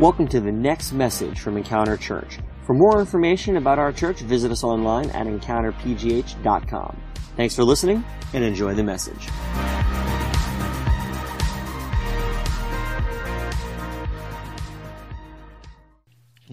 Welcome to the next message from Encounter Church. For more information about our church, visit us online at encounterpgh.com. Thanks for listening and enjoy the message.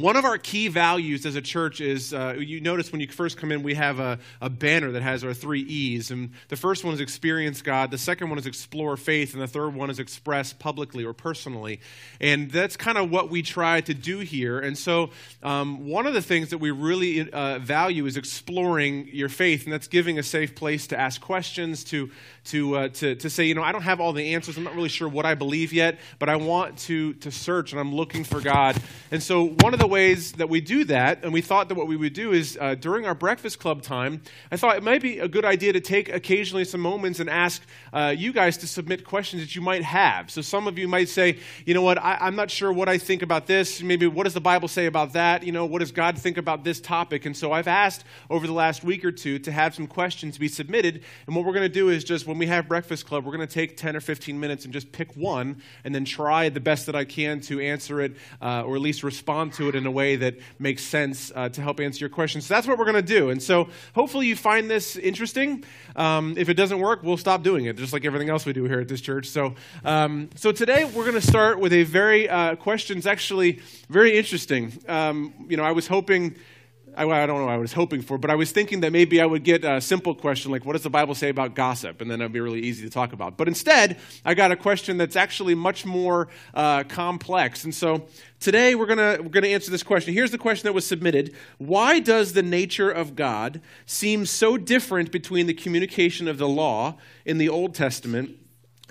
One of our key values as a church is uh, you notice when you first come in, we have a, a, banner that has our three E's. And the first one is experience God, the second one is explore faith, and the third one is express publicly or personally. And that's kind of what we try to do here. And so, um, one of the things that we really uh, value is exploring your faith, and that's giving a safe place to ask questions, to, to, uh, to, to say, you know, I don't have all the answers. I'm not really sure what I believe yet, but I want to, to search and I'm looking for God. And so, one of the ways that we do that, and we thought that what we would do is uh, during our breakfast club time, I thought it might be a good idea to take occasionally some moments and ask uh, you guys to submit questions that you might have. So, some of you might say, you know what, I, am not sure what I think about this. Maybe what does the Bible say about that? You know, what does God think about this topic? And so, I've asked over the last week or two to have some questions be submitted. And what we're going to do is just when we have breakfast club, we're going to take 10 or 15 minutes and just pick one and then try the best that I can to answer it uh, or at least respond to it in a way that makes sense uh, to help answer your questions. So that's what we're going to do. And so hopefully you find this interesting. Um, if it doesn't work, we'll stop doing it, just like everything else we do here at this church. So, um, so today we're going to start with a very uh, questions actually very interesting. Um, you know, I was hoping I, I, don't know what I was hoping for, but I was thinking that maybe I would get a simple question like, what does the Bible say about gossip? And then it'd be really easy to talk about. But instead, I got a question that's actually much more uh, complex. And so today we're going we're gonna answer this question. Here's the question that was submitted Why does the nature of God seem so different between the communication of the law in the Old Testament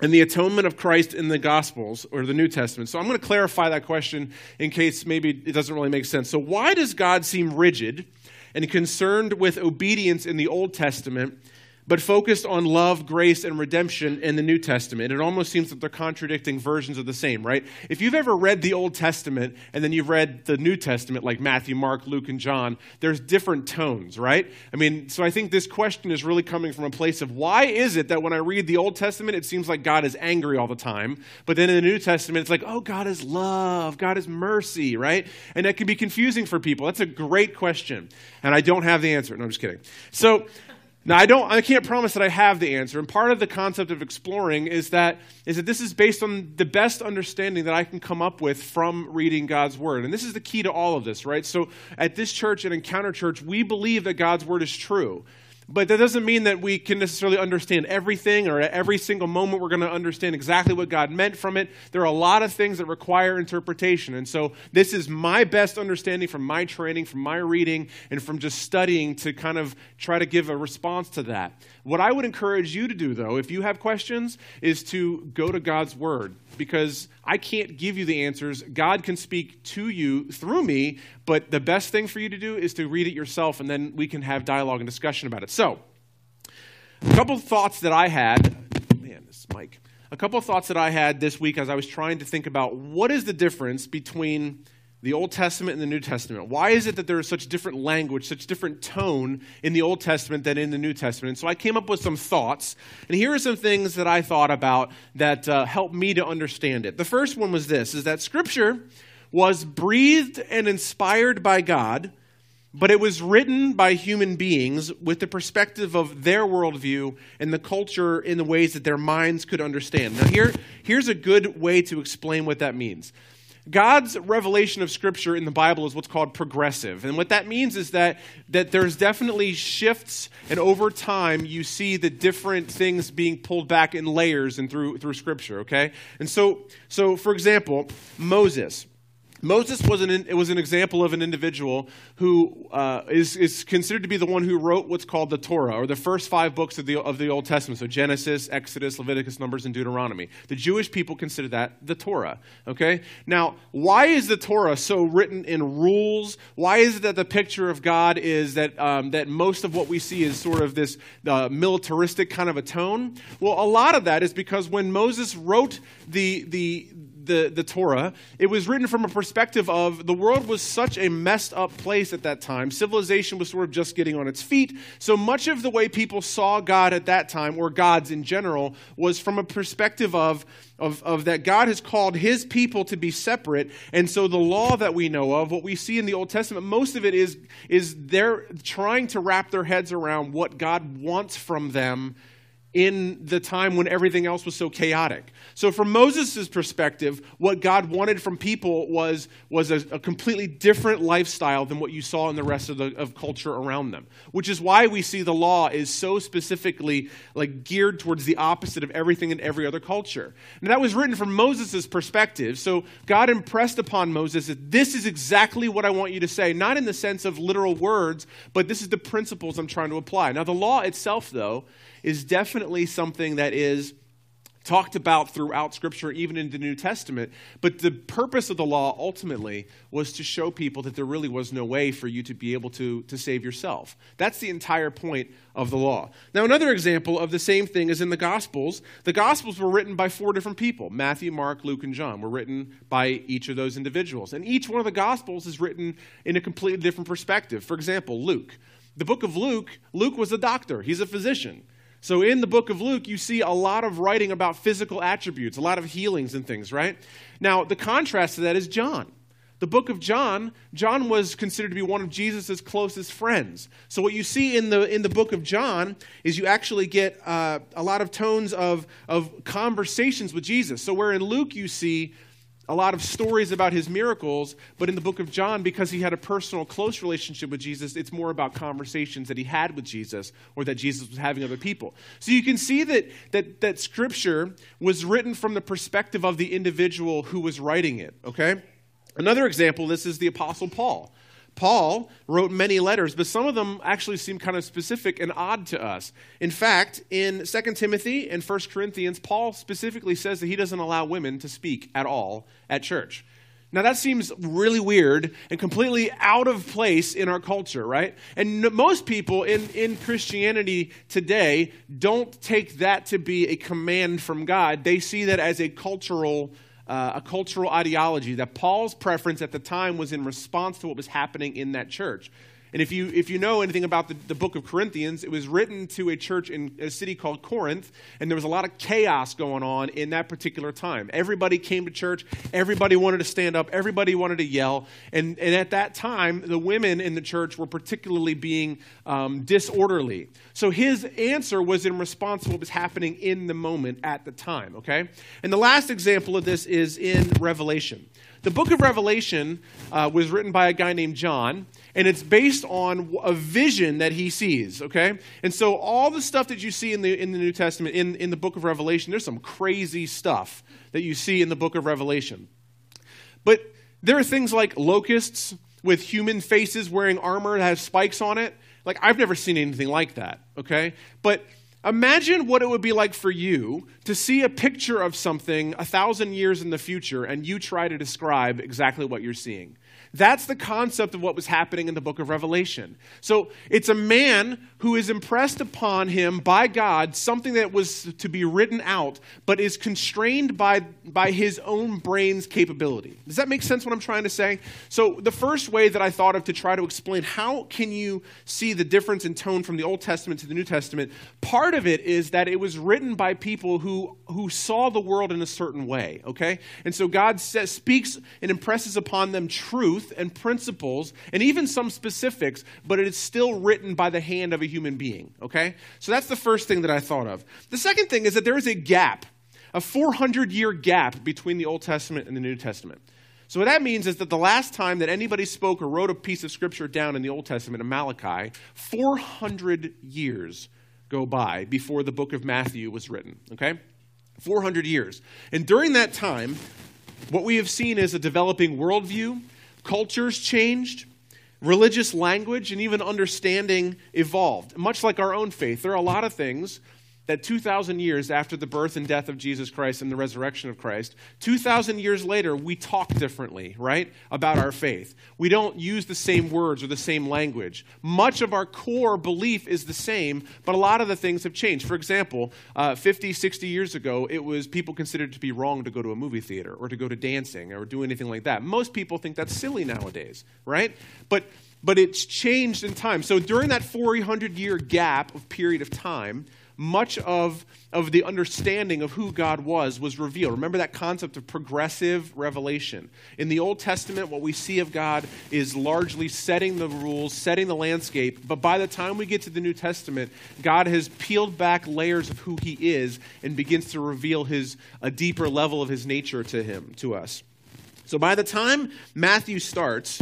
and the atonement of Christ in the Gospels or the New Testament. So I'm going to clarify that question in case maybe it doesn't really make sense. So, why does God seem rigid and concerned with obedience in the Old Testament but focused on love, grace, and redemption in the New Testament. It almost seems that they're contradicting versions of the same, right? If you've ever read the Old Testament and then you've read the New Testament, like Matthew, Mark, Luke, and John, there's different tones, right? I mean, so I think this question is really coming from a place of why is it that when I read the Old Testament, it seems like God is angry all the time, but then in the New Testament, it's like, oh, God is love, God is mercy, right? And that can be confusing for people. That's a great question. And I don't have the answer. No, I'm just kidding. So, now, I, don't, I can't promise that I have the answer. And part of the concept of exploring is that, is that this is based on the best understanding that I can come up with from reading God's Word. And this is the key to all of this, right? So at this church, at Encounter Church, we believe that God's Word is true. But that doesn't mean that we can necessarily understand everything or at every single moment we're going to understand exactly what God meant from it. There are a lot of things that require interpretation. And so this is my best understanding from my training, from my reading, and from just studying to kind of try to give a response to that. What I would encourage you to do, though, if you have questions, is to go to God's Word because I can't give you the answers. God can speak to you through me, but the best thing for you to do is to read it yourself and then we can have dialogue and discussion about it. So, a couple thoughts that I had. Man, this mic. A couple thoughts that I had this week as I was trying to think about what is the difference between the Old Testament and the New Testament. Why is it that there is such different language, such different tone in the Old Testament than in the New Testament? And so I came up with some thoughts, and here are some things that I thought about that uh, helped me to understand it. The first one was this: is that Scripture was breathed and inspired by God, but it was written by human beings with the perspective of their worldview and the culture in the ways that their minds could understand. Now, here, here's a good way to explain what that means. God's revelation of Scripture in the Bible is what's called progressive. And what that means is that, that there's definitely shifts, and over time, you see the different things being pulled back in layers and through, through Scripture, okay? And so, so, for example, Moses. Moses was an, it was an example of an individual who uh, is is, considered to be the one who wrote what's called the Torah, or the first five books of the, of the Old Testament. So Genesis, Exodus, Leviticus, Numbers, and Deuteronomy. The Jewish people consider that the Torah. Okay? Now, why is the Torah so written in rules? Why is it that the picture of God is that, um, that most of what we see is sort of this uh, militaristic kind of a tone? Well, a lot of that is because when Moses wrote the, the, the, the Torah, it was written from a perspective of the world was such a messed up place at that time. Civilization was sort of just getting on its feet. So much of the way people saw God at that time, or gods in general, was from a perspective of, of, of that God has called his people to be separate. And so the law that we know of, what we see in the Old Testament, most of it is, is they're trying to wrap their heads around what God wants from them in the time when everything else was so chaotic. So, from Moses' perspective, what God wanted from people was, was a, a, completely different lifestyle than what you saw in the rest of the of culture around them. Which is why we see the law is so specifically like geared towards the opposite of everything in every other culture. And that was written from Moses' perspective. So, God impressed upon Moses that this is exactly what I want you to say, not in the sense of literal words, but this is the principles I'm trying to apply. Now, the law itself, though, is definitely something that is talked about throughout Scripture, even in the New Testament. But the purpose of the law ultimately was to show people that there really was no way for you to be able to, to save yourself. That's the entire point of the law. Now, another example of the same thing is in the Gospels. The Gospels were written by four different people Matthew, Mark, Luke, and John were written by each of those individuals. And each one of the Gospels is written in a completely different perspective. For example, Luke. The book of Luke, Luke was a doctor, he's a physician. So in the book of Luke, you see a lot of writing about physical attributes, a lot of healings and things, right? Now, the contrast to that is John. The book of John, John was considered to be one of Jesus' closest friends. So what you see in the in the book of John is you actually get uh, a lot of tones of of conversations with Jesus. So where in Luke you see a lot of stories about his miracles, but in the book of John, because he had a personal, close relationship with Jesus, it's more about conversations that he had with Jesus or that Jesus was having other people. So you can see that, that, that scripture was written from the perspective of the individual who was writing it, okay? Another example this is the Apostle Paul. Paul wrote many letters, but some of them actually seem kind of specific and odd to us. In fact, in 2 Timothy and 1 Corinthians, Paul specifically says that he doesn't allow women to speak at all at church. Now, that seems really weird and completely out of place in our culture, right? And most people in, in Christianity today don't take that to be a command from God. They see that as a cultural uh, a cultural ideology that Paul's preference at the time was in response to what was happening in that church. And if you, if you know anything about the, the book of Corinthians, it was written to a church in a city called Corinth, and there was a lot of chaos going on in that particular time. Everybody came to church, everybody wanted to stand up, everybody wanted to yell. And, and at that time, the women in the church were particularly being um, disorderly. So his answer was in response to what was happening in the moment at the time, okay? And the last example of this is in Revelation. The book of Revelation uh, was written by a guy named John, and it's based on a vision that he sees, okay? And so all the stuff that you see in the, in the New Testament, in, in the book of Revelation, there's some crazy stuff that you see in the book of Revelation. But there are things like locusts with human faces wearing armor that has spikes on it. Like, I've never seen anything like that, okay? But Imagine what it would be like for you to see a picture of something a thousand years in the future and you try to describe exactly what you're seeing. That's the concept of what was happening in the book of Revelation. So it's a man who is impressed upon him by God, something that was to be written out, but is constrained by, by his own brain's capability. Does that make sense what I'm trying to say? So the first way that I thought of to try to explain how can you see the difference in tone from the Old Testament to the New Testament, part of it is that it was written by people who, who saw the world in a certain way, okay? And so God says, speaks and impresses upon them truth truth and principles and even some specifics, but it is still written by the hand of a human being. Okay? So that's the first thing that I thought of. The second thing is that there is a gap, a 400 year gap between the Old Testament and the New Testament. So, what that means is that the last time that anybody spoke or wrote a piece of scripture down in the Old Testament, in Malachi, 400 years go by before the book of Matthew was written. Okay? 400 years. And during that time, what we have seen is a developing worldview, Cultures changed, religious language, and even understanding evolved. Much like our own faith, there are a lot of things that 2,000 years after the birth and death of Jesus Christ and the resurrection of Christ, 2,000 years later, we talk differently, right, about our faith. We don't use the same words or the same language. Much of our core belief is the same, but a lot of the things have changed. For example, uh, 50, 60 years ago, it was people considered to be wrong to go to a movie theater or to go to dancing or do anything like that. Most people think that's silly nowadays, right? But but it's changed in time. So during that 400 year gap of period of time, much of, of the understanding of who God was was revealed. Remember that concept of progressive revelation. In the Old Testament, what we see of God is largely setting the rules, setting the landscape. But by the time we get to the New Testament, God has peeled back layers of who He is and begins to reveal His a deeper level of His nature to Him, to us. So by the time Matthew starts,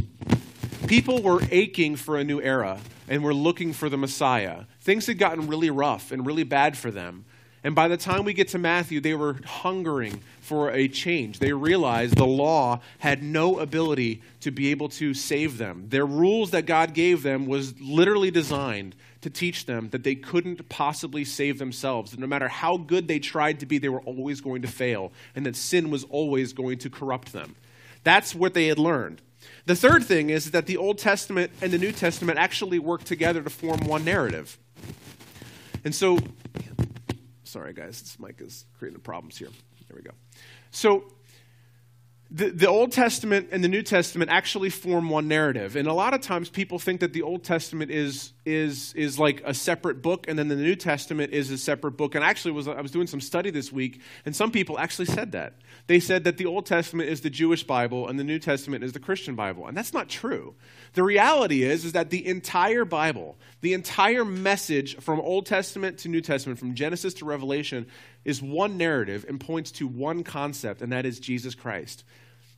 People were aching for a new era and were looking for the Messiah. Things had gotten really rough and really bad for them. And by the time we get to Matthew, they were hungering for a change. They realized the law had no ability to be able to save them. Their rules that God gave them was literally designed to teach them that they couldn't possibly save themselves. That no matter how good they tried to be, they were always going to fail, and that sin was always going to corrupt them. That's what they had learned. The third thing is that the Old Testament and the New Testament actually work together to form one narrative. And so, sorry guys, this mic is creating problems here. There we go. So, the, the Old Testament and the New Testament actually form one narrative. And a lot of times people think that the Old Testament is, is, is like a separate book and then the New Testament is a separate book. And actually, was, I was doing some study this week, and some people actually said that. They said that the Old Testament is the Jewish Bible and the New Testament is the Christian Bible. And that's not true. The reality is, is that the entire Bible, the entire message from Old Testament to New Testament, from Genesis to Revelation, is one narrative and points to one concept, and that is Jesus Christ.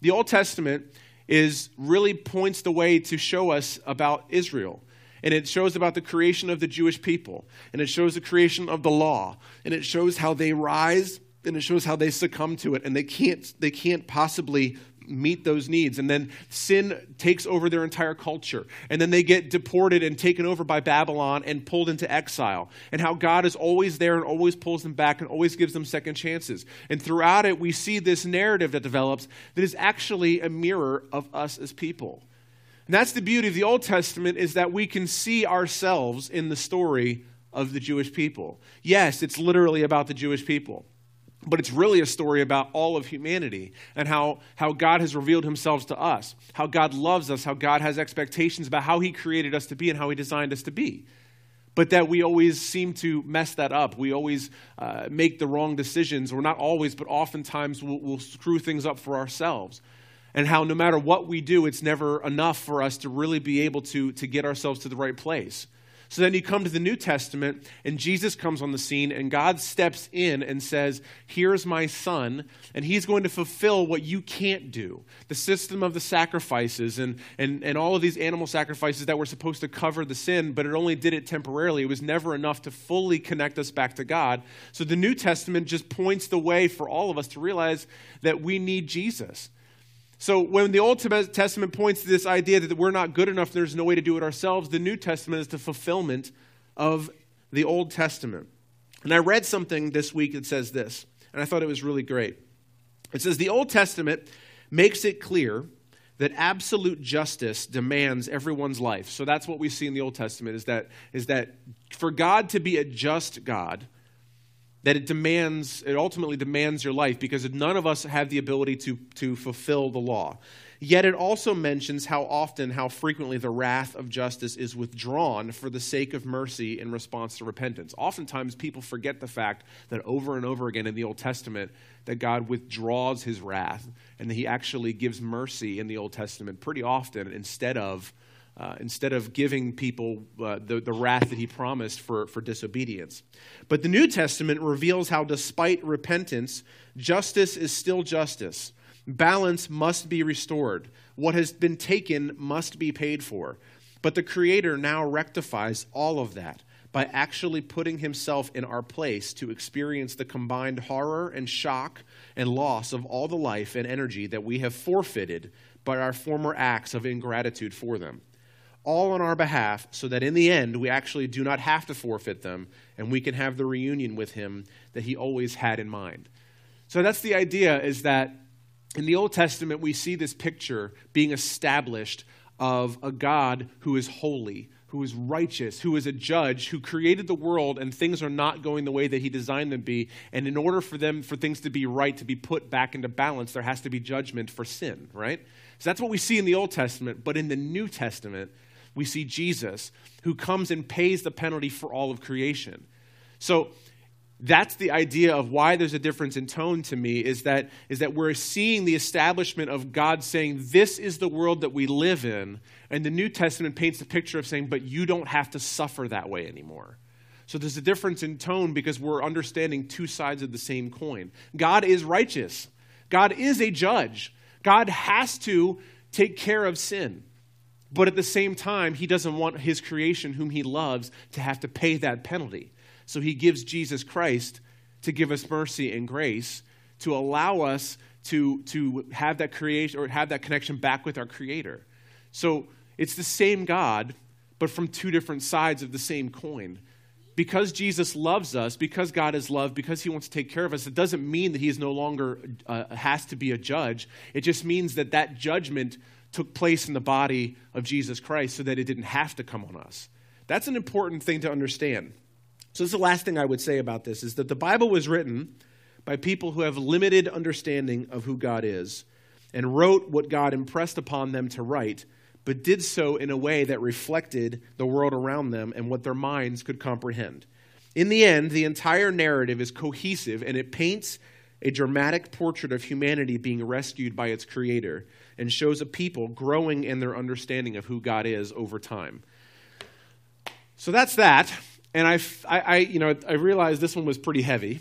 The Old Testament is really points the way to show us about Israel. And it shows about the creation of the Jewish people. And it shows the creation of the law. And it shows how they rise and it shows how they succumb to it and they can't they can't possibly meet those needs. And then sin takes over their entire culture. And then they get deported and taken over by Babylon and pulled into exile. And how God is always there and always pulls them back and always gives them second chances. And throughout it, we see this narrative that develops that is actually a mirror of us as people. And that's the beauty of the Old Testament is that we can see ourselves in the story of the Jewish people. Yes, it's literally about the Jewish people but it's really a story about all of humanity and how, how God has revealed himself to us, how God loves us, how God has expectations about how he created us to be and how he designed us to be. But that we always seem to mess that up. We always uh, make the wrong decisions, or not always, but oftentimes we'll, we'll screw things up for ourselves. And how no matter what we do, it's never enough for us to really be able to, to get ourselves to the right place. So then you come to the New Testament, and Jesus comes on the scene, and God steps in and says, Here's my son, and he's going to fulfill what you can't do. The system of the sacrifices and, and, and all of these animal sacrifices that were supposed to cover the sin, but it only did it temporarily. It was never enough to fully connect us back to God. So the New Testament just points the way for all of us to realize that we need Jesus. So when the Old Testament points to this idea that we're not good enough, there's no way to do it ourselves, the New Testament is the fulfillment of the Old Testament. And I read something this week that says this, and I thought it was really great. It says the Old Testament makes it clear that absolute justice demands everyone's life. So that's what we see in the Old Testament is that is that for God to be a just God, that it demands, it ultimately demands your life because none of us have the ability to, to fulfill the law. Yet it also mentions how often, how frequently the wrath of justice is withdrawn for the sake of mercy in response to repentance. Oftentimes people forget the fact that over and over again in the Old Testament that God withdraws his wrath and that he actually gives mercy in the Old Testament pretty often instead of uh, instead of giving people uh, the, the wrath that he promised for, for disobedience. But the New Testament reveals how, despite repentance, justice is still justice. Balance must be restored. What has been taken must be paid for. But the Creator now rectifies all of that by actually putting himself in our place to experience the combined horror and shock and loss of all the life and energy that we have forfeited by our former acts of ingratitude for them. All on our behalf, so that in the end we actually do not have to forfeit them and we can have the reunion with Him that He always had in mind. So that's the idea is that in the Old Testament we see this picture being established of a God who is holy, who is righteous, who is a judge, who created the world and things are not going the way that he designed them to be. And in order for them, for things to be right, to be put back into balance, there has to be judgment for sin, right? So that's what we see in the Old Testament. But in the New Testament, we see Jesus who comes and pays the penalty for all of creation. So that's the idea of why there's a difference in tone to me is that, is that we're seeing the establishment of God saying, This is the world that we live in. And the New Testament paints a picture of saying, But you don't have to suffer that way anymore. So there's a difference in tone because we're understanding two sides of the same coin. God is righteous, God is a judge, God has to take care of sin. But at the same time, he doesn't want his creation, whom he loves, to have to pay that penalty. So he gives Jesus Christ to give us mercy and grace, to allow us to, to have that creation or have that connection back with our Creator. So it's the same God, but from two different sides of the same coin. Because Jesus loves us, because God is love, because He wants to take care of us, it doesn't mean that He is no longer uh, has to be a judge. It just means that that judgment took place in the body of Jesus Christ so that it didn't have to come on us. That's an important thing to understand. So, this is the last thing I would say about this is that the Bible was written by people who have limited understanding of who God is and wrote what God impressed upon them to write, but did so in a way that reflected the world around them and what their minds could comprehend. In the end, the entire narrative is cohesive and it paints a dramatic portrait of humanity being rescued by its creator and shows a people growing in their understanding of who God is over time. So that's that and I, I, you know, I realized this one was pretty heavy.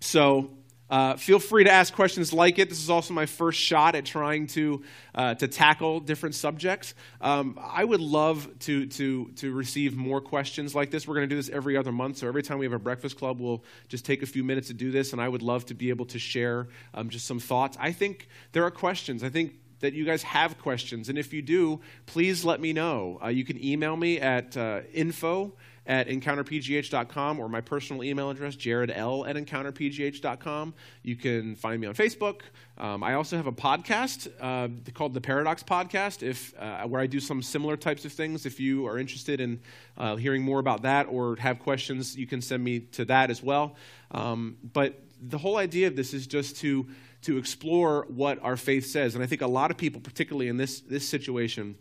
So uh, feel free to ask questions like it. This is also my first shot at trying to uh, to tackle different subjects. Um, I would love to to to receive more questions like this. We're going to do this every other month, so every time we have a breakfast club, we'll just take a few minutes to do this. And I would love to be able to share um, just some thoughts. I think there are questions. I think that you guys have questions, and if you do, please let me know. Uh, you can email me at uh, info at encounterpgh.com or my personal email address, jaredl at encounterpgh.com. You can find me on Facebook. Um, I also have a podcast uh, called the Paradox Podcast, if, uh, where I do some similar types of things. If you are interested in uh, hearing more about that or have questions, you can send me to that as well. Um, but the whole idea of this is just to to explore what our faith says, and I think a lot of people, particularly in this this situation,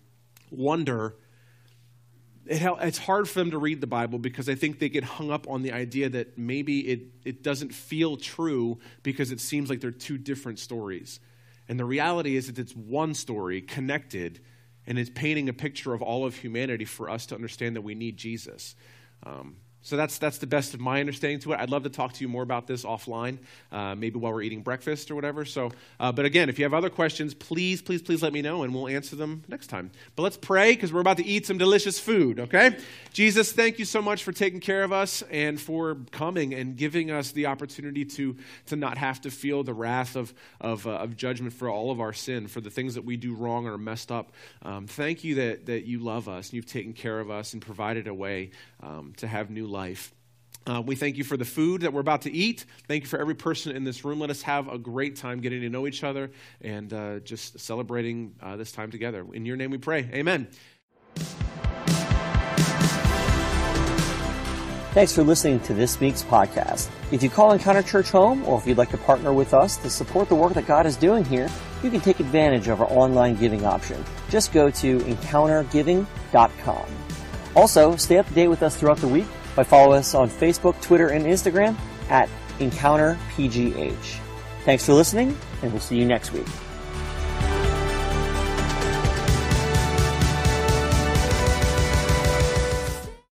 wonder it, it's hard for them to read the Bible because I think they get hung up on the idea that maybe it, it doesn't feel true because it seems like they're two different stories. And the reality is that it's one story connected, and it's painting a picture of all of humanity for us to understand that we need Jesus. Um, so that's, that's the best of my understanding to it. I'd love to talk to you more about this offline, uh, maybe while we're eating breakfast or whatever. So, uh, but again, if you have other questions, please, please, please let me know and we'll answer them next time. But let's pray because we're about to eat some delicious food, okay? Jesus, thank you so much for taking care of us and for coming and giving us the opportunity to, to not have to feel the wrath of, of, uh, of judgment for all of our sin, for the things that we do wrong or messed up. Um, thank you that, that you love us and you've taken care of us and provided a way um, to have new life. Uh, we thank you for the food that we're about to eat. Thank you for every person in this room. Let us have a great time getting to know each other and uh, just celebrating uh, this time together. In your name we pray. Amen. Thanks for listening to this week's podcast. If you call Encounter Church home, or if you'd like to partner with us to support the work that God is doing here, you can take advantage of our online giving option. Just go to encountergiving.com. Also, stay up to date with us throughout the week by following us on Facebook, Twitter, and Instagram at EncounterPGH. Thanks for listening, and we'll see you next week.